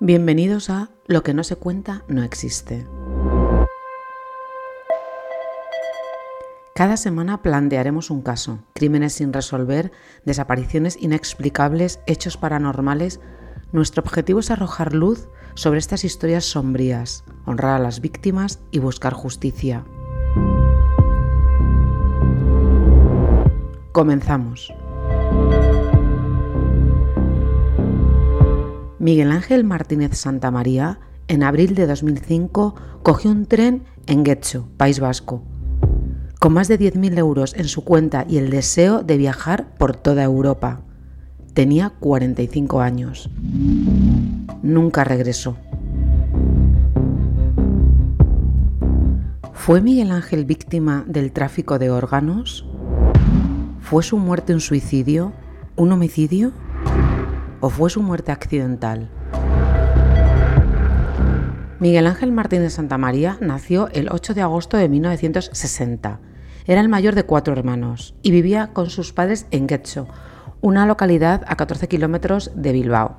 Bienvenidos a Lo que no se cuenta no existe. Cada semana plantearemos un caso, crímenes sin resolver, desapariciones inexplicables, hechos paranormales. Nuestro objetivo es arrojar luz sobre estas historias sombrías, honrar a las víctimas y buscar justicia. Comenzamos. Miguel Ángel Martínez Santamaría, en abril de 2005, cogió un tren en Getxo, País Vasco, con más de 10.000 euros en su cuenta y el deseo de viajar por toda Europa. Tenía 45 años. Nunca regresó. ¿Fue Miguel Ángel víctima del tráfico de órganos? ¿Fue su muerte un suicidio? ¿Un homicidio? O fue su muerte accidental? Miguel Ángel Martínez Santamaría nació el 8 de agosto de 1960. Era el mayor de cuatro hermanos y vivía con sus padres en Getxo, una localidad a 14 kilómetros de Bilbao.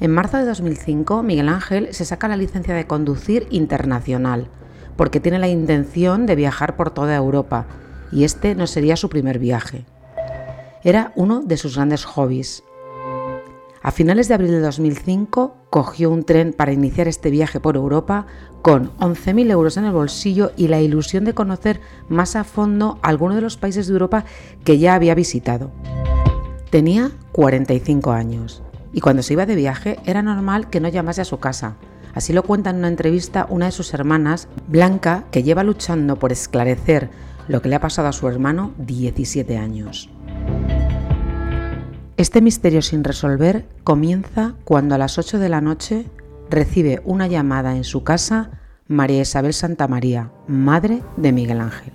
En marzo de 2005, Miguel Ángel se saca la licencia de conducir internacional, porque tiene la intención de viajar por toda Europa, y este no sería su primer viaje. Era uno de sus grandes hobbies, a finales de abril de 2005 cogió un tren para iniciar este viaje por Europa con 11.000 euros en el bolsillo y la ilusión de conocer más a fondo algunos de los países de Europa que ya había visitado. Tenía 45 años y cuando se iba de viaje era normal que no llamase a su casa. Así lo cuenta en una entrevista una de sus hermanas, Blanca, que lleva luchando por esclarecer lo que le ha pasado a su hermano 17 años. Este misterio sin resolver comienza cuando a las 8 de la noche recibe una llamada en su casa María Isabel Santa María, madre de Miguel Ángel.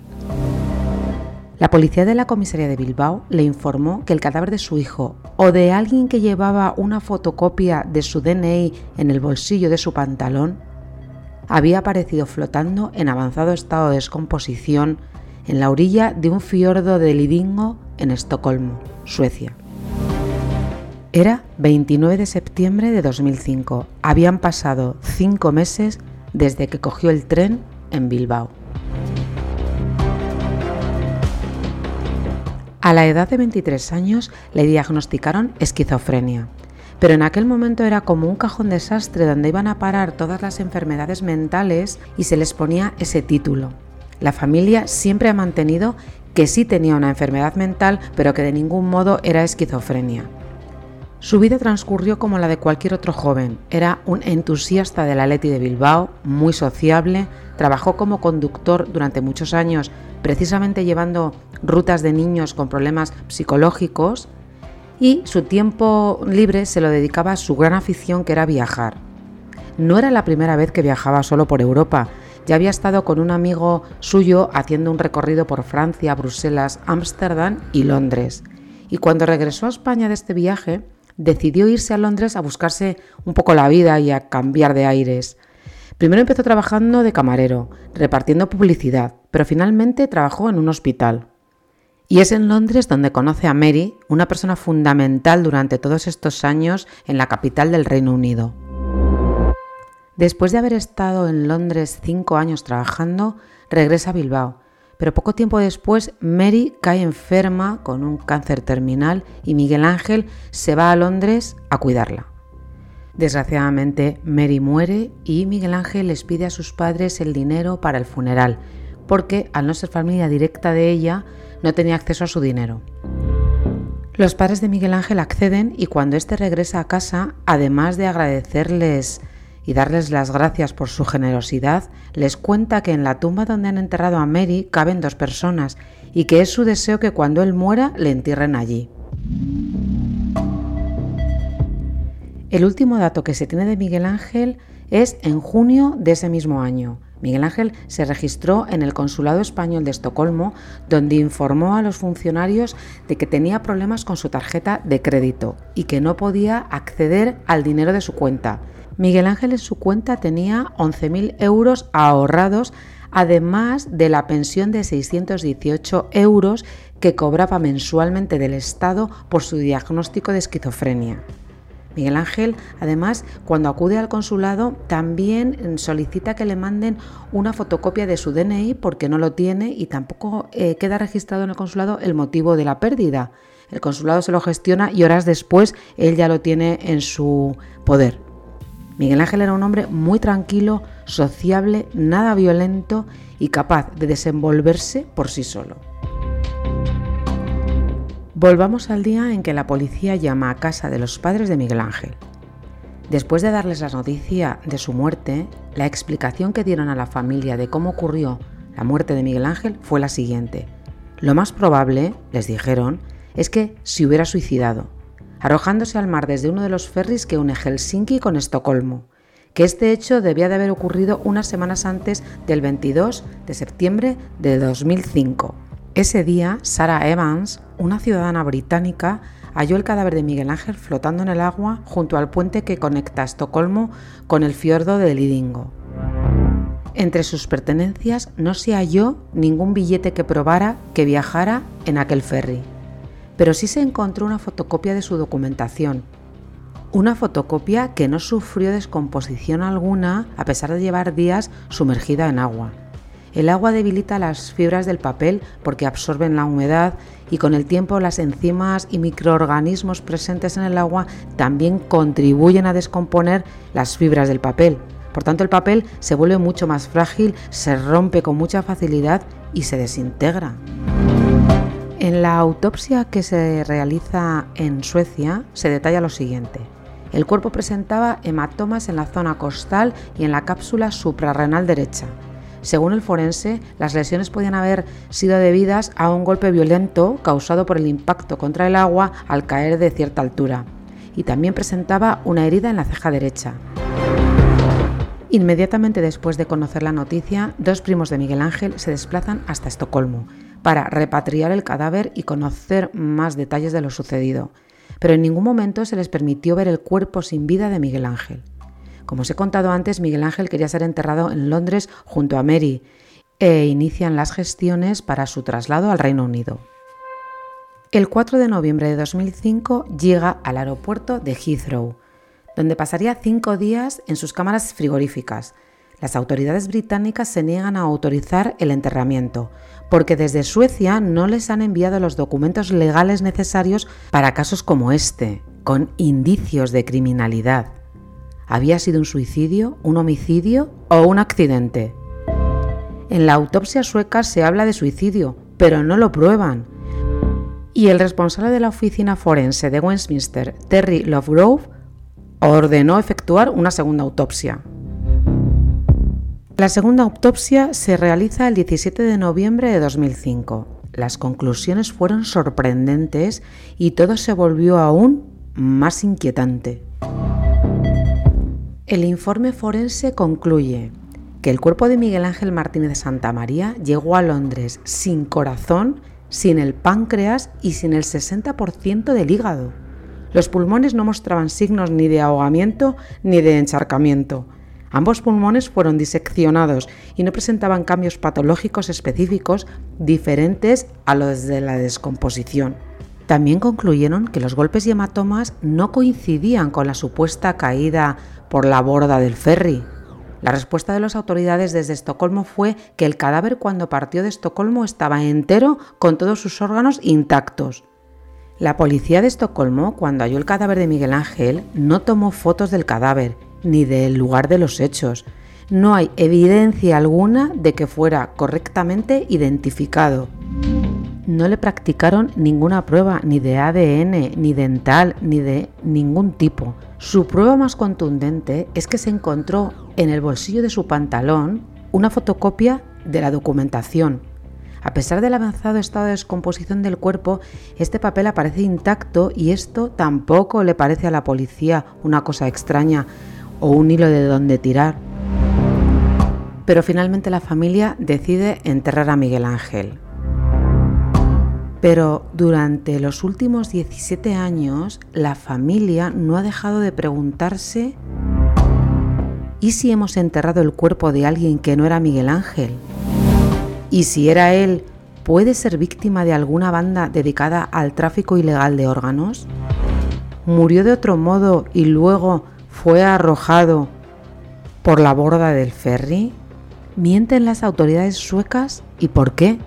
La policía de la comisaría de Bilbao le informó que el cadáver de su hijo o de alguien que llevaba una fotocopia de su DNI en el bolsillo de su pantalón había aparecido flotando en avanzado estado de descomposición en la orilla de un fiordo de Lidingo en Estocolmo, Suecia. Era 29 de septiembre de 2005. Habían pasado cinco meses desde que cogió el tren en Bilbao. A la edad de 23 años le diagnosticaron esquizofrenia, pero en aquel momento era como un cajón desastre donde iban a parar todas las enfermedades mentales y se les ponía ese título. La familia siempre ha mantenido que sí tenía una enfermedad mental, pero que de ningún modo era esquizofrenia. Su vida transcurrió como la de cualquier otro joven. Era un entusiasta de la Leti de Bilbao, muy sociable, trabajó como conductor durante muchos años, precisamente llevando rutas de niños con problemas psicológicos y su tiempo libre se lo dedicaba a su gran afición que era viajar. No era la primera vez que viajaba solo por Europa, ya había estado con un amigo suyo haciendo un recorrido por Francia, Bruselas, Ámsterdam y Londres. Y cuando regresó a España de este viaje, decidió irse a Londres a buscarse un poco la vida y a cambiar de aires. Primero empezó trabajando de camarero, repartiendo publicidad, pero finalmente trabajó en un hospital. Y es en Londres donde conoce a Mary, una persona fundamental durante todos estos años en la capital del Reino Unido. Después de haber estado en Londres cinco años trabajando, regresa a Bilbao pero poco tiempo después Mary cae enferma con un cáncer terminal y Miguel Ángel se va a Londres a cuidarla. Desgraciadamente Mary muere y Miguel Ángel les pide a sus padres el dinero para el funeral, porque al no ser familia directa de ella, no tenía acceso a su dinero. Los padres de Miguel Ángel acceden y cuando éste regresa a casa, además de agradecerles y darles las gracias por su generosidad, les cuenta que en la tumba donde han enterrado a Mary caben dos personas y que es su deseo que cuando él muera le entierren allí. El último dato que se tiene de Miguel Ángel es en junio de ese mismo año. Miguel Ángel se registró en el Consulado Español de Estocolmo, donde informó a los funcionarios de que tenía problemas con su tarjeta de crédito y que no podía acceder al dinero de su cuenta Miguel Ángel en su cuenta tenía 11.000 euros ahorrados, además de la pensión de 618 euros que cobraba mensualmente del Estado por su diagnóstico de esquizofrenia. Miguel Ángel, además, cuando acude al consulado, también solicita que le manden una fotocopia de su DNI porque no lo tiene y tampoco eh, queda registrado en el consulado el motivo de la pérdida. El consulado se lo gestiona y horas después él ya lo tiene en su poder. Miguel Ángel era un hombre muy tranquilo, sociable, nada violento y capaz de desenvolverse por sí solo. Volvamos al día en que la policía llama a casa de los padres de Miguel Ángel. Después de darles la noticia de su muerte, la explicación que dieron a la familia de cómo ocurrió la muerte de Miguel Ángel fue la siguiente. Lo más probable, les dijeron, es que se hubiera suicidado, arrojándose al mar desde uno de los ferries que une Helsinki con Estocolmo, que este hecho debía de haber ocurrido unas semanas antes del 22 de septiembre de 2005 ese día, Sarah Evans, una ciudadana británica, halló el cadáver de Miguel Ángel flotando en el agua junto al puente que conecta Estocolmo con el fiordo de Lidingo. Entre sus pertenencias no se halló ningún billete que probara que viajara en aquel ferry, pero sí se encontró una fotocopia de su documentación, una fotocopia que no sufrió descomposición alguna a pesar de llevar días sumergida en agua. El agua debilita las fibras del papel porque absorben la humedad y con el tiempo las enzimas y microorganismos presentes en el agua también contribuyen a descomponer las fibras del papel. Por tanto, el papel se vuelve mucho más frágil, se rompe con mucha facilidad y se desintegra. En la autopsia que se realiza en Suecia se detalla lo siguiente. El cuerpo presentaba hematomas en la zona costal y en la cápsula suprarrenal derecha, según el forense, las lesiones podían haber sido debidas a un golpe violento causado por el impacto contra el agua al caer de cierta altura, y también presentaba una herida en la ceja derecha. Inmediatamente después de conocer la noticia, dos primos de Miguel Ángel se desplazan hasta Estocolmo para repatriar el cadáver y conocer más detalles de lo sucedido, pero en ningún momento se les permitió ver el cuerpo sin vida de Miguel Ángel. Como os he contado antes, Miguel Ángel quería ser enterrado en Londres junto a Mary e inician las gestiones para su traslado al Reino Unido. El 4 de noviembre de 2005 llega al aeropuerto de Heathrow, donde pasaría cinco días en sus cámaras frigoríficas. Las autoridades británicas se niegan a autorizar el enterramiento, porque desde Suecia no les han enviado los documentos legales necesarios para casos como este, con indicios de criminalidad. ¿Había sido un suicidio, un homicidio o un accidente? En la autopsia sueca se habla de suicidio, pero no lo prueban. Y el responsable de la oficina forense de Westminster, Terry Lovegrove, ordenó efectuar una segunda autopsia. La segunda autopsia se realiza el 17 de noviembre de 2005. Las conclusiones fueron sorprendentes y todo se volvió aún más inquietante. El informe forense concluye que el cuerpo de Miguel Ángel Martínez de Santa María llegó a Londres sin corazón, sin el páncreas y sin el 60% del hígado. Los pulmones no mostraban signos ni de ahogamiento ni de encharcamiento. Ambos pulmones fueron diseccionados y no presentaban cambios patológicos específicos diferentes a los de la descomposición. También concluyeron que los golpes y hematomas no coincidían con la supuesta caída por la borda del ferry. La respuesta de las autoridades desde Estocolmo fue que el cadáver cuando partió de Estocolmo estaba entero con todos sus órganos intactos. La policía de Estocolmo, cuando halló el cadáver de Miguel Ángel, no tomó fotos del cadáver ni del lugar de los hechos. No hay evidencia alguna de que fuera correctamente identificado. No le practicaron ninguna prueba ni de ADN, ni dental, ni de ningún tipo. Su prueba más contundente es que se encontró en el bolsillo de su pantalón una fotocopia de la documentación. A pesar del avanzado estado de descomposición del cuerpo, este papel aparece intacto y esto tampoco le parece a la policía una cosa extraña o un hilo de donde tirar. Pero finalmente la familia decide enterrar a Miguel Ángel. Pero durante los últimos 17 años la familia no ha dejado de preguntarse ¿y si hemos enterrado el cuerpo de alguien que no era Miguel Ángel? ¿Y si era él, puede ser víctima de alguna banda dedicada al tráfico ilegal de órganos? murió de otro modo y luego fue arrojado por la borda del ferry? ¿Mienten las autoridades suecas y por qué?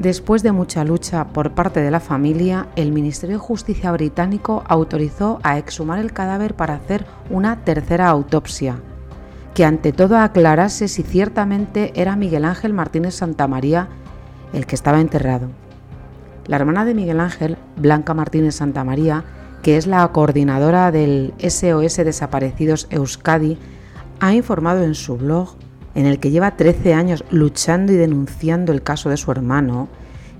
Después de mucha lucha por parte de la familia, el Ministerio de Justicia británico autorizó a exhumar el cadáver para hacer una tercera autopsia, que ante todo aclarase si ciertamente era Miguel Ángel Martínez Santamaría el que estaba enterrado. La hermana de Miguel Ángel, Blanca Martínez Santamaría, que es la coordinadora del SOS Desaparecidos Euskadi, ha informado en su blog, en el que lleva 13 años luchando y denunciando el caso de su hermano,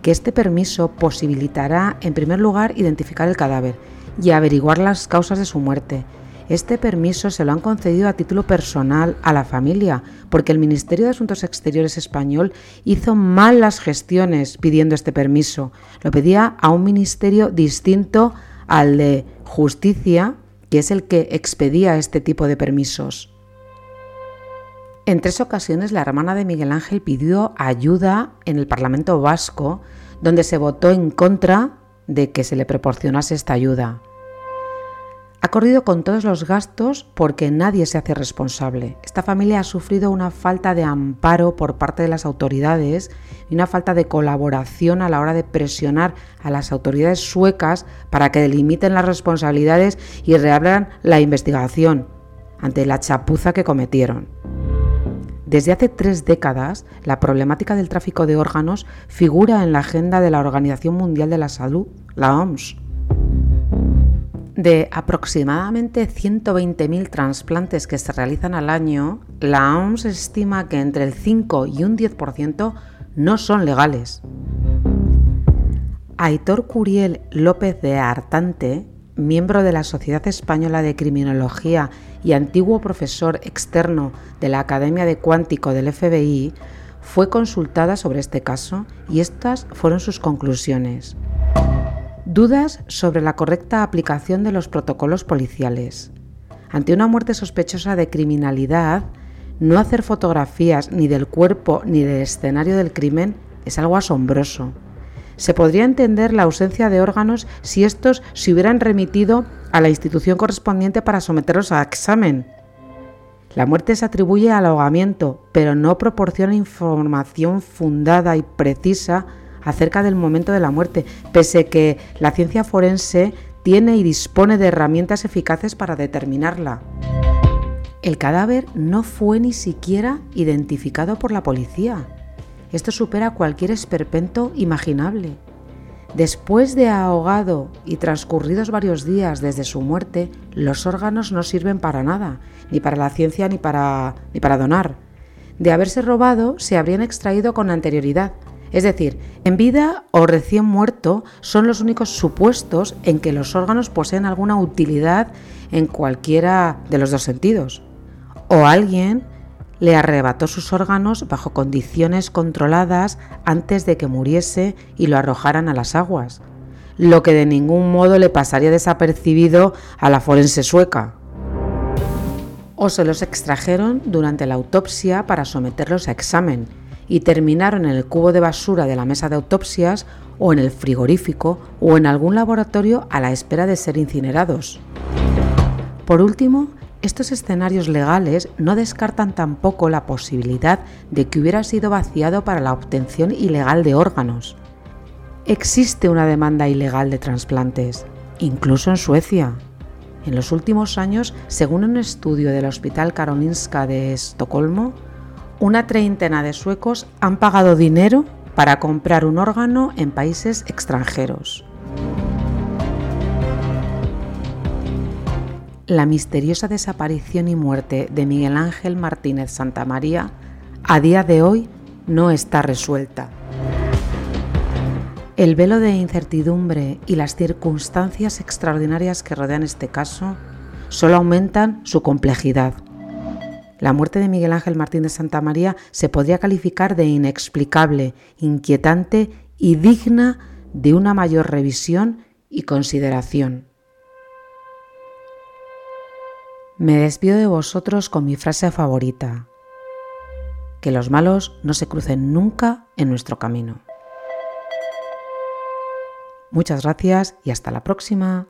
que este permiso posibilitará, en primer lugar, identificar el cadáver y averiguar las causas de su muerte. Este permiso se lo han concedido a título personal a la familia, porque el Ministerio de Asuntos Exteriores español hizo mal las gestiones pidiendo este permiso. Lo pedía a un ministerio distinto al de justicia, que es el que expedía este tipo de permisos. En tres ocasiones la hermana de Miguel Ángel pidió ayuda en el Parlamento vasco, donde se votó en contra de que se le proporcionase esta ayuda. Ha corrido con todos los gastos porque nadie se hace responsable. Esta familia ha sufrido una falta de amparo por parte de las autoridades y una falta de colaboración a la hora de presionar a las autoridades suecas para que delimiten las responsabilidades y reabran la investigación ante la chapuza que cometieron. Desde hace tres décadas, la problemática del tráfico de órganos figura en la agenda de la Organización Mundial de la Salud, la OMS. De aproximadamente 120.000 trasplantes que se realizan al año, la OMS estima que entre el 5 y un 10% no son legales. Aitor Curiel López de Artante, miembro de la Sociedad Española de Criminología y antiguo profesor externo de la Academia de Cuántico del FBI, fue consultada sobre este caso y estas fueron sus conclusiones. Dudas sobre la correcta aplicación de los protocolos policiales. Ante una muerte sospechosa de criminalidad, no hacer fotografías ni del cuerpo ni del escenario del crimen es algo asombroso. Se podría entender la ausencia de órganos si estos se hubieran remitido a la institución correspondiente para someterlos a examen. La muerte se atribuye al ahogamiento, pero no proporciona información fundada y precisa acerca del momento de la muerte, pese que la ciencia forense tiene y dispone de herramientas eficaces para determinarla. El cadáver no fue ni siquiera identificado por la policía. Esto supera cualquier esperpento imaginable. Después de ahogado y transcurridos varios días desde su muerte, los órganos no sirven para nada, ni para la ciencia ni para, ni para donar. De haberse robado, se habrían extraído con anterioridad, es decir, en vida o recién muerto son los únicos supuestos en que los órganos poseen alguna utilidad en cualquiera de los dos sentidos. O alguien le arrebató sus órganos bajo condiciones controladas antes de que muriese y lo arrojaran a las aguas, lo que de ningún modo le pasaría desapercibido a la forense sueca. O se los extrajeron durante la autopsia para someterlos a examen y terminaron en el cubo de basura de la mesa de autopsias o en el frigorífico o en algún laboratorio a la espera de ser incinerados. Por último, estos escenarios legales no descartan tampoco la posibilidad de que hubiera sido vaciado para la obtención ilegal de órganos. Existe una demanda ilegal de trasplantes, incluso en Suecia. En los últimos años, según un estudio del Hospital Karolinska de Estocolmo, una treintena de suecos han pagado dinero para comprar un órgano en países extranjeros. La misteriosa desaparición y muerte de Miguel Ángel Martínez Santamaría a día de hoy no está resuelta. El velo de incertidumbre y las circunstancias extraordinarias que rodean este caso solo aumentan su complejidad. La muerte de Miguel Ángel Martín de Santa María se podría calificar de inexplicable, inquietante y digna de una mayor revisión y consideración. Me despido de vosotros con mi frase favorita. Que los malos no se crucen nunca en nuestro camino. Muchas gracias y hasta la próxima.